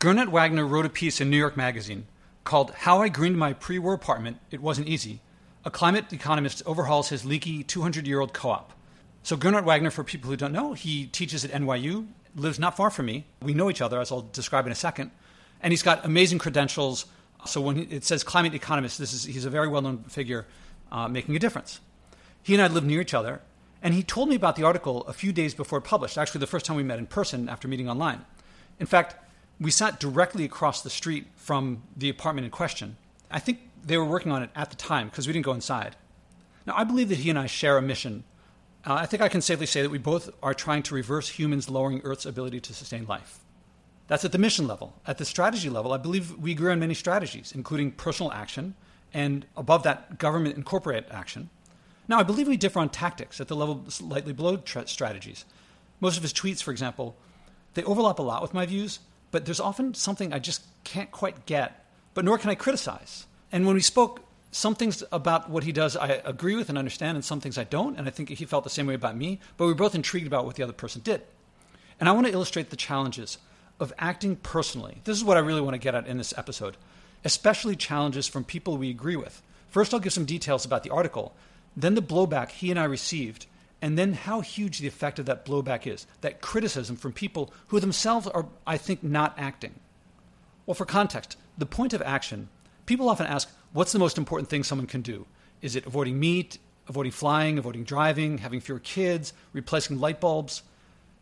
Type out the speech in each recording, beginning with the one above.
Gernot Wagner wrote a piece in New York Magazine called How I Greened My Pre War Apartment. It Wasn't Easy. A climate economist overhauls his leaky 200 year old co op. So, Gernot Wagner, for people who don't know, he teaches at NYU, lives not far from me. We know each other, as I'll describe in a second. And he's got amazing credentials. So, when it says climate economist, this is, he's a very well known figure uh, making a difference. He and I live near each other, and he told me about the article a few days before it published, actually, the first time we met in person after meeting online. In fact, we sat directly across the street from the apartment in question. I think they were working on it at the time because we didn't go inside. Now, I believe that he and I share a mission. Uh, I think I can safely say that we both are trying to reverse humans lowering Earth's ability to sustain life. That's at the mission level. At the strategy level, I believe we agree on many strategies, including personal action and, above that, government incorporated action. Now, I believe we differ on tactics at the level slightly below tra- strategies. Most of his tweets, for example, they overlap a lot with my views, but there's often something I just can't quite get, but nor can I criticize. And when we spoke, some things about what he does I agree with and understand, and some things I don't, and I think he felt the same way about me, but we are both intrigued about what the other person did. And I want to illustrate the challenges of acting personally. This is what I really want to get at in this episode, especially challenges from people we agree with. First, I'll give some details about the article, then the blowback he and I received, and then how huge the effect of that blowback is, that criticism from people who themselves are, I think, not acting. Well, for context, the point of action, people often ask, what's the most important thing someone can do? Is it avoiding meat, avoiding flying, avoiding driving, having fewer kids, replacing light bulbs?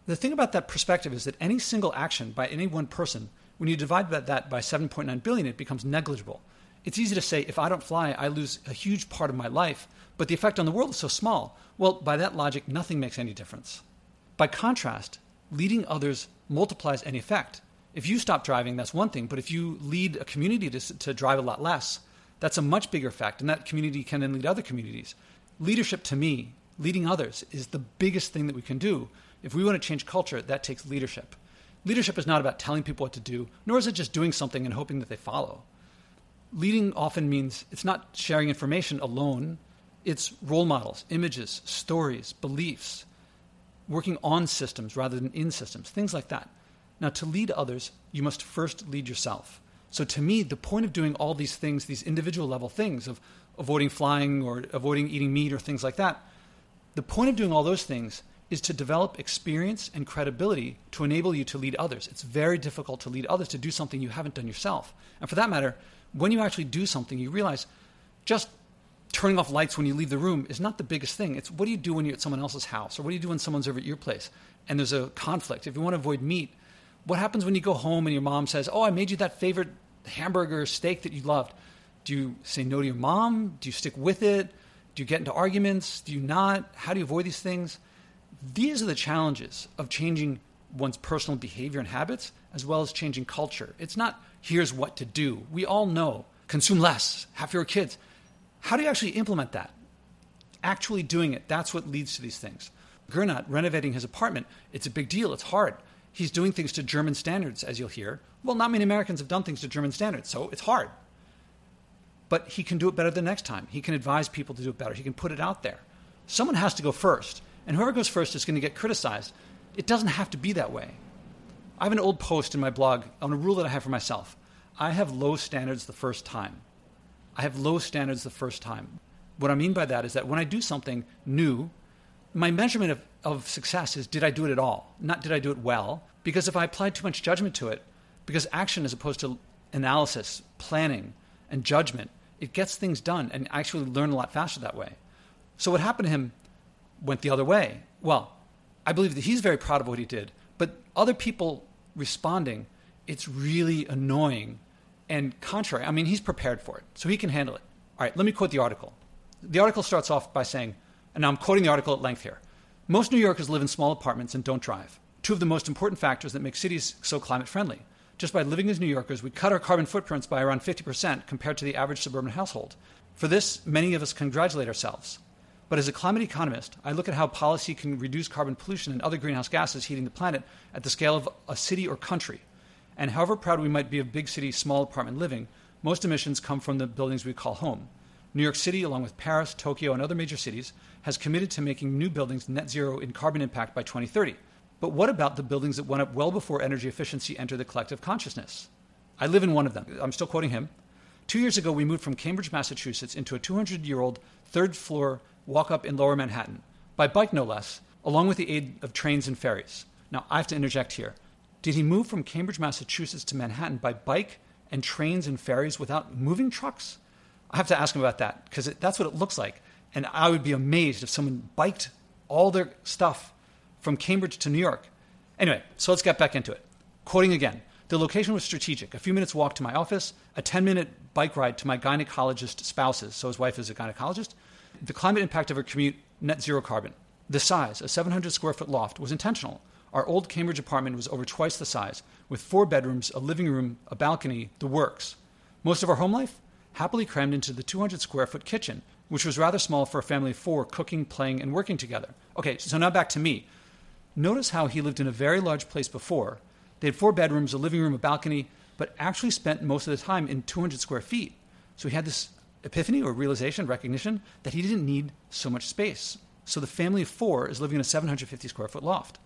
The thing about that perspective is that any single action by any one person, when you divide that by 7.9 billion, it becomes negligible. It's easy to say, if I don't fly, I lose a huge part of my life, but the effect on the world is so small. Well, by that logic, nothing makes any difference. By contrast, leading others multiplies any effect. If you stop driving, that's one thing, but if you lead a community to, to drive a lot less, that's a much bigger effect, and that community can then lead other communities. Leadership, to me, leading others, is the biggest thing that we can do if we want to change culture, that takes leadership. Leadership is not about telling people what to do, nor is it just doing something and hoping that they follow. Leading often means it's not sharing information alone, it's role models, images, stories, beliefs, working on systems rather than in systems, things like that. Now, to lead others, you must first lead yourself. So, to me, the point of doing all these things, these individual level things of avoiding flying or avoiding eating meat or things like that, the point of doing all those things is to develop experience and credibility to enable you to lead others. It's very difficult to lead others to do something you haven't done yourself. And for that matter, when you actually do something, you realize just turning off lights when you leave the room is not the biggest thing. It's what do you do when you're at someone else's house or what do you do when someone's over at your place and there's a conflict. If you want to avoid meat, what happens when you go home and your mom says, Oh, I made you that favorite hamburger steak that you loved? Do you say no to your mom? Do you stick with it? Do you get into arguments? Do you not? How do you avoid these things? These are the challenges of changing one's personal behavior and habits as well as changing culture. It's not here's what to do. We all know consume less, have fewer kids. How do you actually implement that? Actually doing it, that's what leads to these things. Gernot renovating his apartment, it's a big deal, it's hard. He's doing things to German standards, as you'll hear. Well, not many Americans have done things to German standards, so it's hard. But he can do it better the next time. He can advise people to do it better. He can put it out there. Someone has to go first. And whoever goes first is going to get criticized. It doesn't have to be that way. I have an old post in my blog on a rule that I have for myself. I have low standards the first time. I have low standards the first time. What I mean by that is that when I do something new, my measurement of, of success is did I do it at all? Not did I do it well? Because if I applied too much judgment to it, because action as opposed to analysis, planning, and judgment, it gets things done and I actually learn a lot faster that way. So what happened to him went the other way. Well, I believe that he's very proud of what he did, but other people responding, it's really annoying and contrary. I mean, he's prepared for it, so he can handle it. All right, let me quote the article. The article starts off by saying, and now I'm quoting the article at length here most New Yorkers live in small apartments and don't drive. Two of the most important factors that make cities so climate friendly. Just by living as New Yorkers, we cut our carbon footprints by around 50% compared to the average suburban household. For this, many of us congratulate ourselves. But as a climate economist, I look at how policy can reduce carbon pollution and other greenhouse gases heating the planet at the scale of a city or country. And however proud we might be of big city, small apartment living, most emissions come from the buildings we call home. New York City, along with Paris, Tokyo, and other major cities, has committed to making new buildings net zero in carbon impact by 2030. But what about the buildings that went up well before energy efficiency entered the collective consciousness? I live in one of them. I'm still quoting him. Two years ago, we moved from Cambridge, Massachusetts, into a 200 year old third floor walk up in lower Manhattan, by bike no less, along with the aid of trains and ferries. Now, I have to interject here. Did he move from Cambridge, Massachusetts to Manhattan by bike and trains and ferries without moving trucks? I have to ask him about that because that's what it looks like. And I would be amazed if someone biked all their stuff from Cambridge to New York. Anyway, so let's get back into it. Quoting again the location was strategic. A few minutes walk to my office, a 10 minute bike ride to my gynecologist spouse's, so his wife is a gynecologist. The climate impact of her commute, net zero carbon. The size, a 700 square foot loft, was intentional. Our old Cambridge apartment was over twice the size, with four bedrooms, a living room, a balcony, the works. Most of our home life? Happily crammed into the 200 square foot kitchen, which was rather small for a family of four cooking, playing, and working together. Okay, so now back to me. Notice how he lived in a very large place before. They had four bedrooms, a living room, a balcony, but actually spent most of the time in 200 square feet. So he had this epiphany or realization, recognition that he didn't need so much space. So the family of four is living in a 750 square foot loft.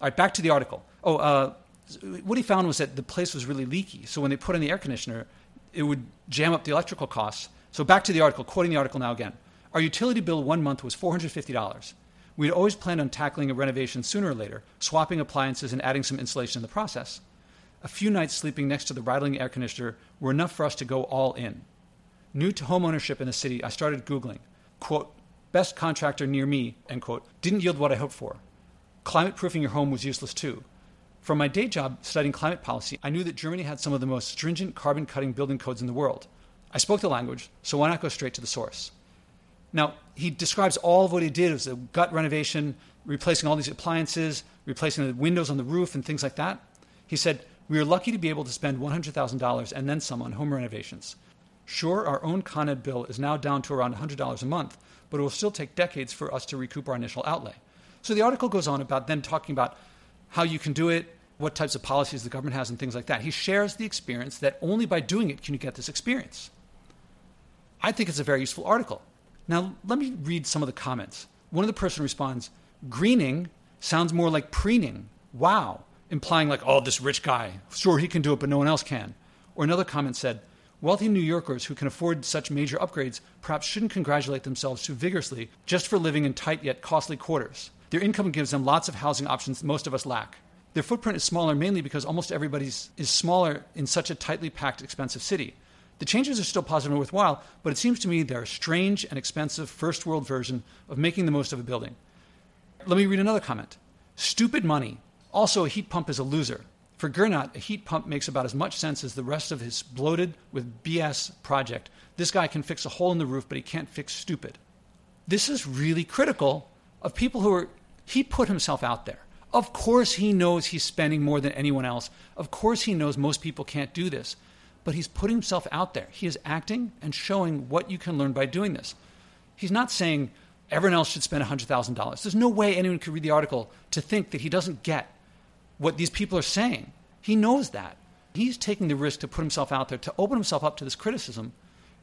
All right, back to the article. Oh, uh, what he found was that the place was really leaky. So when they put in the air conditioner, it would jam up the electrical costs. So back to the article, quoting the article now again. Our utility bill one month was $450. We'd always planned on tackling a renovation sooner or later, swapping appliances and adding some insulation in the process. A few nights sleeping next to the rattling air conditioner were enough for us to go all in. New to homeownership in the city, I started Googling, quote, best contractor near me, end quote, didn't yield what I hoped for. Climate proofing your home was useless too. From my day job studying climate policy, I knew that Germany had some of the most stringent carbon cutting building codes in the world. I spoke the language, so why not go straight to the source? Now, he describes all of what he did as a gut renovation, replacing all these appliances, replacing the windows on the roof, and things like that. He said, We are lucky to be able to spend $100,000 and then some on home renovations. Sure, our own Con Ed bill is now down to around $100 a month, but it will still take decades for us to recoup our initial outlay. So the article goes on about then talking about how you can do it, what types of policies the government has, and things like that. He shares the experience that only by doing it can you get this experience. I think it's a very useful article. Now, let me read some of the comments. One of the person responds, Greening sounds more like preening. Wow. Implying, like, oh, this rich guy, sure, he can do it, but no one else can. Or another comment said, Wealthy New Yorkers who can afford such major upgrades perhaps shouldn't congratulate themselves too vigorously just for living in tight yet costly quarters. Their income gives them lots of housing options most of us lack. Their footprint is smaller mainly because almost everybody's is smaller in such a tightly packed, expensive city. The changes are still positive and worthwhile, but it seems to me they're a strange and expensive first world version of making the most of a building. Let me read another comment. Stupid money. Also, a heat pump is a loser. For Gernot, a heat pump makes about as much sense as the rest of his bloated with BS project. This guy can fix a hole in the roof, but he can't fix stupid. This is really critical of people who are. He put himself out there. Of course, he knows he's spending more than anyone else. Of course, he knows most people can't do this but he's putting himself out there. He is acting and showing what you can learn by doing this. He's not saying everyone else should spend $100,000. There's no way anyone could read the article to think that he doesn't get what these people are saying. He knows that. He's taking the risk to put himself out there, to open himself up to this criticism,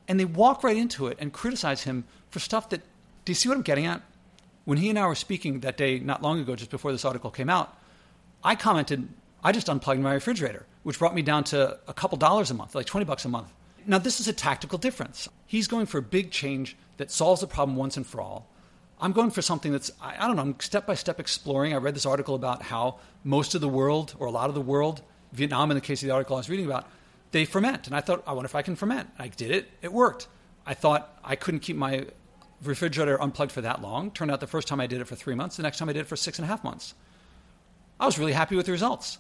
and they walk right into it and criticize him for stuff that. Do you see what I'm getting at? When he and I were speaking that day, not long ago, just before this article came out, I commented I just unplugged my refrigerator, which brought me down to a couple dollars a month, like 20 bucks a month. Now, this is a tactical difference. He's going for a big change that solves the problem once and for all. I'm going for something that's, I, I don't know, I'm step by step exploring. I read this article about how most of the world, or a lot of the world, Vietnam in the case of the article I was reading about, they ferment. And I thought, I wonder if I can ferment. I did it, it worked. I thought I couldn't keep my refrigerator unplugged for that long. Turned out the first time I did it for three months, the next time I did it for six and a half months. I was really happy with the results.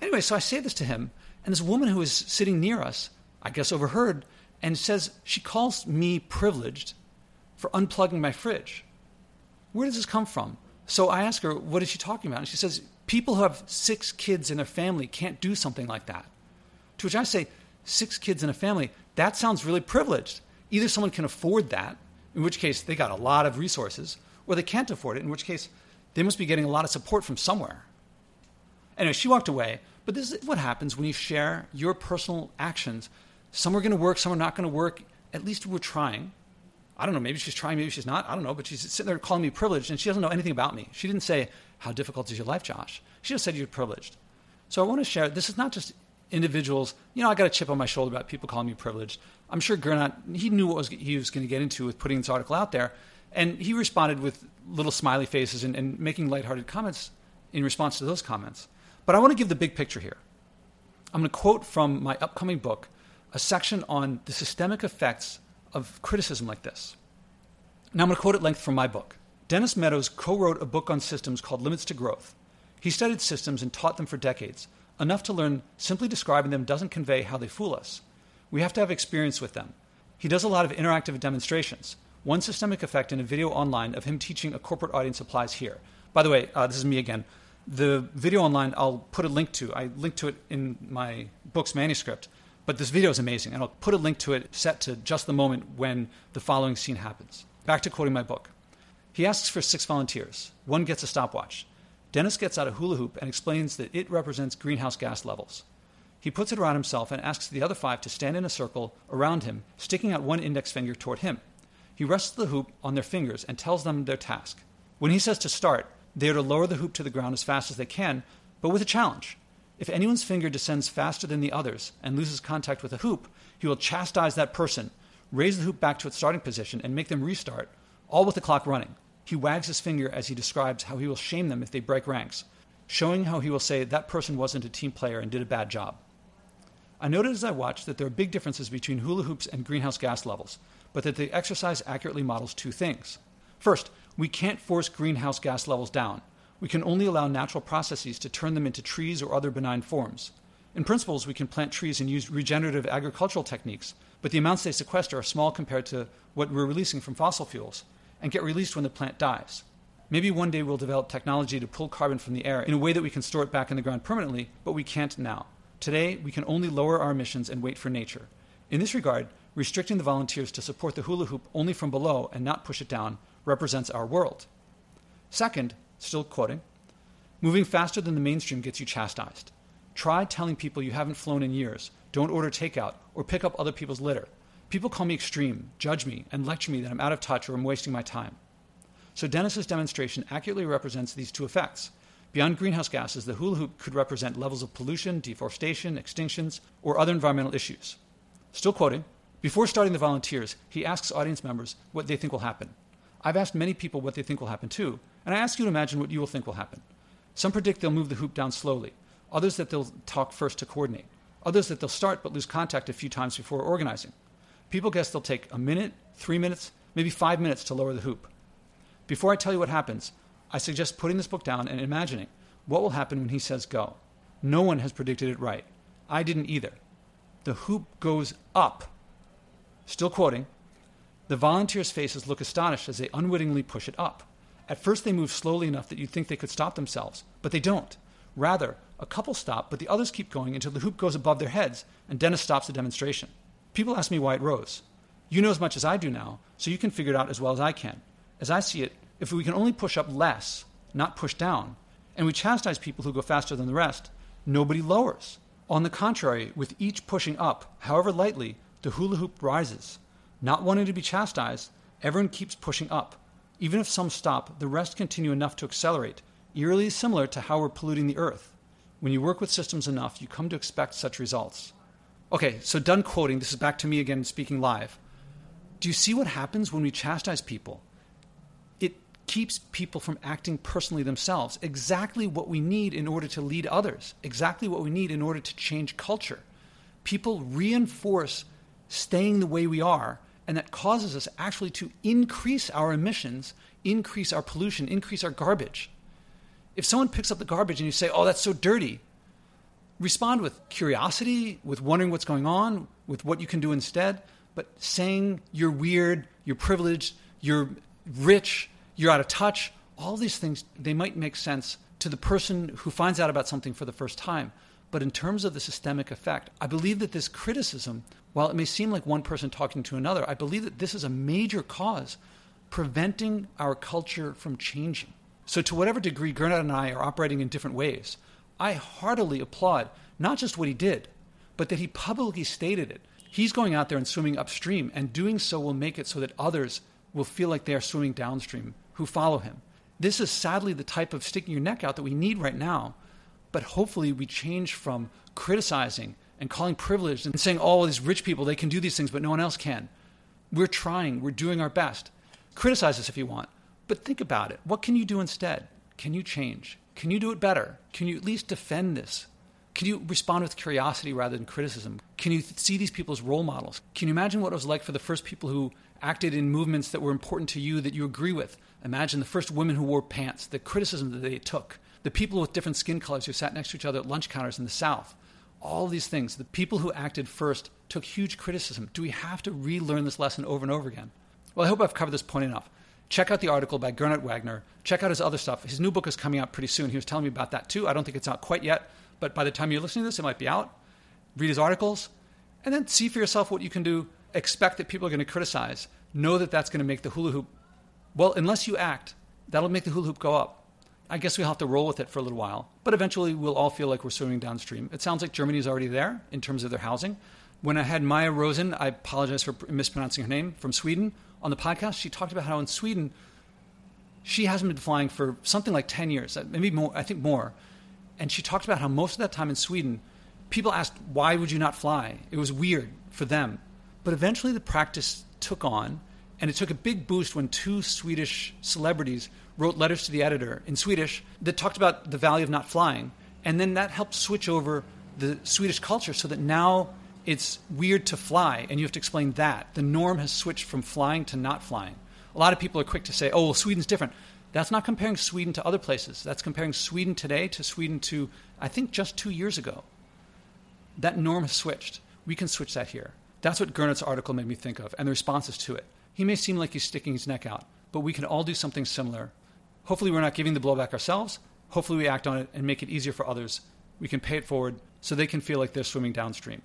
Anyway, so I say this to him, and this woman who is sitting near us, I guess overheard, and says she calls me privileged for unplugging my fridge. Where does this come from? So I ask her, what is she talking about? And she says, people who have six kids in their family can't do something like that. To which I say, six kids in a family, that sounds really privileged. Either someone can afford that, in which case they got a lot of resources, or they can't afford it, in which case they must be getting a lot of support from somewhere. Anyway, she walked away. But this is what happens when you share your personal actions. Some are going to work, some are not going to work. At least we're trying. I don't know, maybe she's trying, maybe she's not. I don't know, but she's sitting there calling me privileged and she doesn't know anything about me. She didn't say, How difficult is your life, Josh? She just said you're privileged. So I want to share this is not just individuals. You know, I got a chip on my shoulder about people calling me privileged. I'm sure Gernot, he knew what was, he was going to get into with putting this article out there. And he responded with little smiley faces and, and making lighthearted comments in response to those comments. But I want to give the big picture here. I'm going to quote from my upcoming book a section on the systemic effects of criticism like this. Now I'm going to quote at length from my book. Dennis Meadows co wrote a book on systems called Limits to Growth. He studied systems and taught them for decades, enough to learn simply describing them doesn't convey how they fool us. We have to have experience with them. He does a lot of interactive demonstrations. One systemic effect in a video online of him teaching a corporate audience applies here. By the way, uh, this is me again. The video online, I'll put a link to. I link to it in my book's manuscript. But this video is amazing, and I'll put a link to it set to just the moment when the following scene happens. Back to quoting my book. He asks for six volunteers. One gets a stopwatch. Dennis gets out a hula hoop and explains that it represents greenhouse gas levels. He puts it around himself and asks the other five to stand in a circle around him, sticking out one index finger toward him. He rests the hoop on their fingers and tells them their task. When he says to start, they are to lower the hoop to the ground as fast as they can, but with a challenge. If anyone's finger descends faster than the others and loses contact with the hoop, he will chastise that person, raise the hoop back to its starting position, and make them restart, all with the clock running. He wags his finger as he describes how he will shame them if they break ranks, showing how he will say that person wasn't a team player and did a bad job. I noted as I watched that there are big differences between hula hoops and greenhouse gas levels, but that the exercise accurately models two things. First, we can't force greenhouse gas levels down. We can only allow natural processes to turn them into trees or other benign forms. In principles, we can plant trees and use regenerative agricultural techniques, but the amounts they sequester are small compared to what we're releasing from fossil fuels and get released when the plant dies. Maybe one day we'll develop technology to pull carbon from the air in a way that we can store it back in the ground permanently, but we can't now. Today, we can only lower our emissions and wait for nature. In this regard, restricting the volunteers to support the hula hoop only from below and not push it down represents our world. Second, still quoting, moving faster than the mainstream gets you chastised. Try telling people you haven't flown in years, don't order takeout, or pick up other people's litter. People call me extreme, judge me, and lecture me that I'm out of touch or I'm wasting my time. So Dennis's demonstration accurately represents these two effects. Beyond greenhouse gases, the hula hoop could represent levels of pollution, deforestation, extinctions, or other environmental issues. Still quoting, before starting the volunteers, he asks audience members what they think will happen. I've asked many people what they think will happen too, and I ask you to imagine what you will think will happen. Some predict they'll move the hoop down slowly, others that they'll talk first to coordinate, others that they'll start but lose contact a few times before organizing. People guess they'll take a minute, three minutes, maybe five minutes to lower the hoop. Before I tell you what happens, I suggest putting this book down and imagining what will happen when he says go. No one has predicted it right. I didn't either. The hoop goes up. Still quoting, the volunteers' faces look astonished as they unwittingly push it up. At first, they move slowly enough that you'd think they could stop themselves, but they don't. Rather, a couple stop, but the others keep going until the hoop goes above their heads and Dennis stops the demonstration. People ask me why it rose. You know as much as I do now, so you can figure it out as well as I can. As I see it, if we can only push up less, not push down, and we chastise people who go faster than the rest, nobody lowers. On the contrary, with each pushing up, however lightly, the hula hoop rises. Not wanting to be chastised, everyone keeps pushing up. Even if some stop, the rest continue enough to accelerate, eerily similar to how we're polluting the earth. When you work with systems enough, you come to expect such results. Okay, so done quoting, this is back to me again speaking live. Do you see what happens when we chastise people? It keeps people from acting personally themselves. Exactly what we need in order to lead others, exactly what we need in order to change culture. People reinforce staying the way we are, and that causes us actually to increase our emissions, increase our pollution, increase our garbage. If someone picks up the garbage and you say, oh, that's so dirty, respond with curiosity, with wondering what's going on, with what you can do instead. But saying you're weird, you're privileged, you're rich, you're out of touch, all these things, they might make sense to the person who finds out about something for the first time. But in terms of the systemic effect, I believe that this criticism, while it may seem like one person talking to another, I believe that this is a major cause preventing our culture from changing. So, to whatever degree Gernot and I are operating in different ways, I heartily applaud not just what he did, but that he publicly stated it. He's going out there and swimming upstream, and doing so will make it so that others will feel like they are swimming downstream who follow him. This is sadly the type of sticking your neck out that we need right now. But hopefully, we change from criticizing and calling privileged and saying, oh, these rich people, they can do these things, but no one else can. We're trying, we're doing our best. Criticize us if you want, but think about it. What can you do instead? Can you change? Can you do it better? Can you at least defend this? Can you respond with curiosity rather than criticism? Can you th- see these people as role models? Can you imagine what it was like for the first people who acted in movements that were important to you that you agree with? Imagine the first women who wore pants, the criticism that they took, the people with different skin colors who sat next to each other at lunch counters in the South. All these things. The people who acted first took huge criticism. Do we have to relearn this lesson over and over again? Well, I hope I've covered this point enough. Check out the article by Gernot Wagner. Check out his other stuff. His new book is coming out pretty soon. He was telling me about that too. I don't think it's out quite yet, but by the time you're listening to this, it might be out. Read his articles, and then see for yourself what you can do. Expect that people are going to criticize. Know that that's going to make the hula hoop. Well, unless you act, that'll make the hula hoop go up. I guess we'll have to roll with it for a little while, but eventually we'll all feel like we're swimming downstream. It sounds like Germany is already there in terms of their housing. When I had Maya Rosen, I apologize for mispronouncing her name, from Sweden on the podcast, she talked about how in Sweden, she hasn't been flying for something like 10 years, uh, maybe more, I think more. And she talked about how most of that time in Sweden, people asked, why would you not fly? It was weird for them. But eventually the practice took on, and it took a big boost when two Swedish celebrities wrote letters to the editor in Swedish that talked about the value of not flying. And then that helped switch over the Swedish culture so that now it's weird to fly, and you have to explain that. The norm has switched from flying to not flying. A lot of people are quick to say, oh, well, Sweden's different. That's not comparing Sweden to other places. That's comparing Sweden today to Sweden to, I think, just two years ago. That norm has switched. We can switch that here. That's what Gernot's article made me think of, and the responses to it. He may seem like he's sticking his neck out, but we can all do something similar. Hopefully, we're not giving the blowback ourselves. Hopefully, we act on it and make it easier for others. We can pay it forward so they can feel like they're swimming downstream.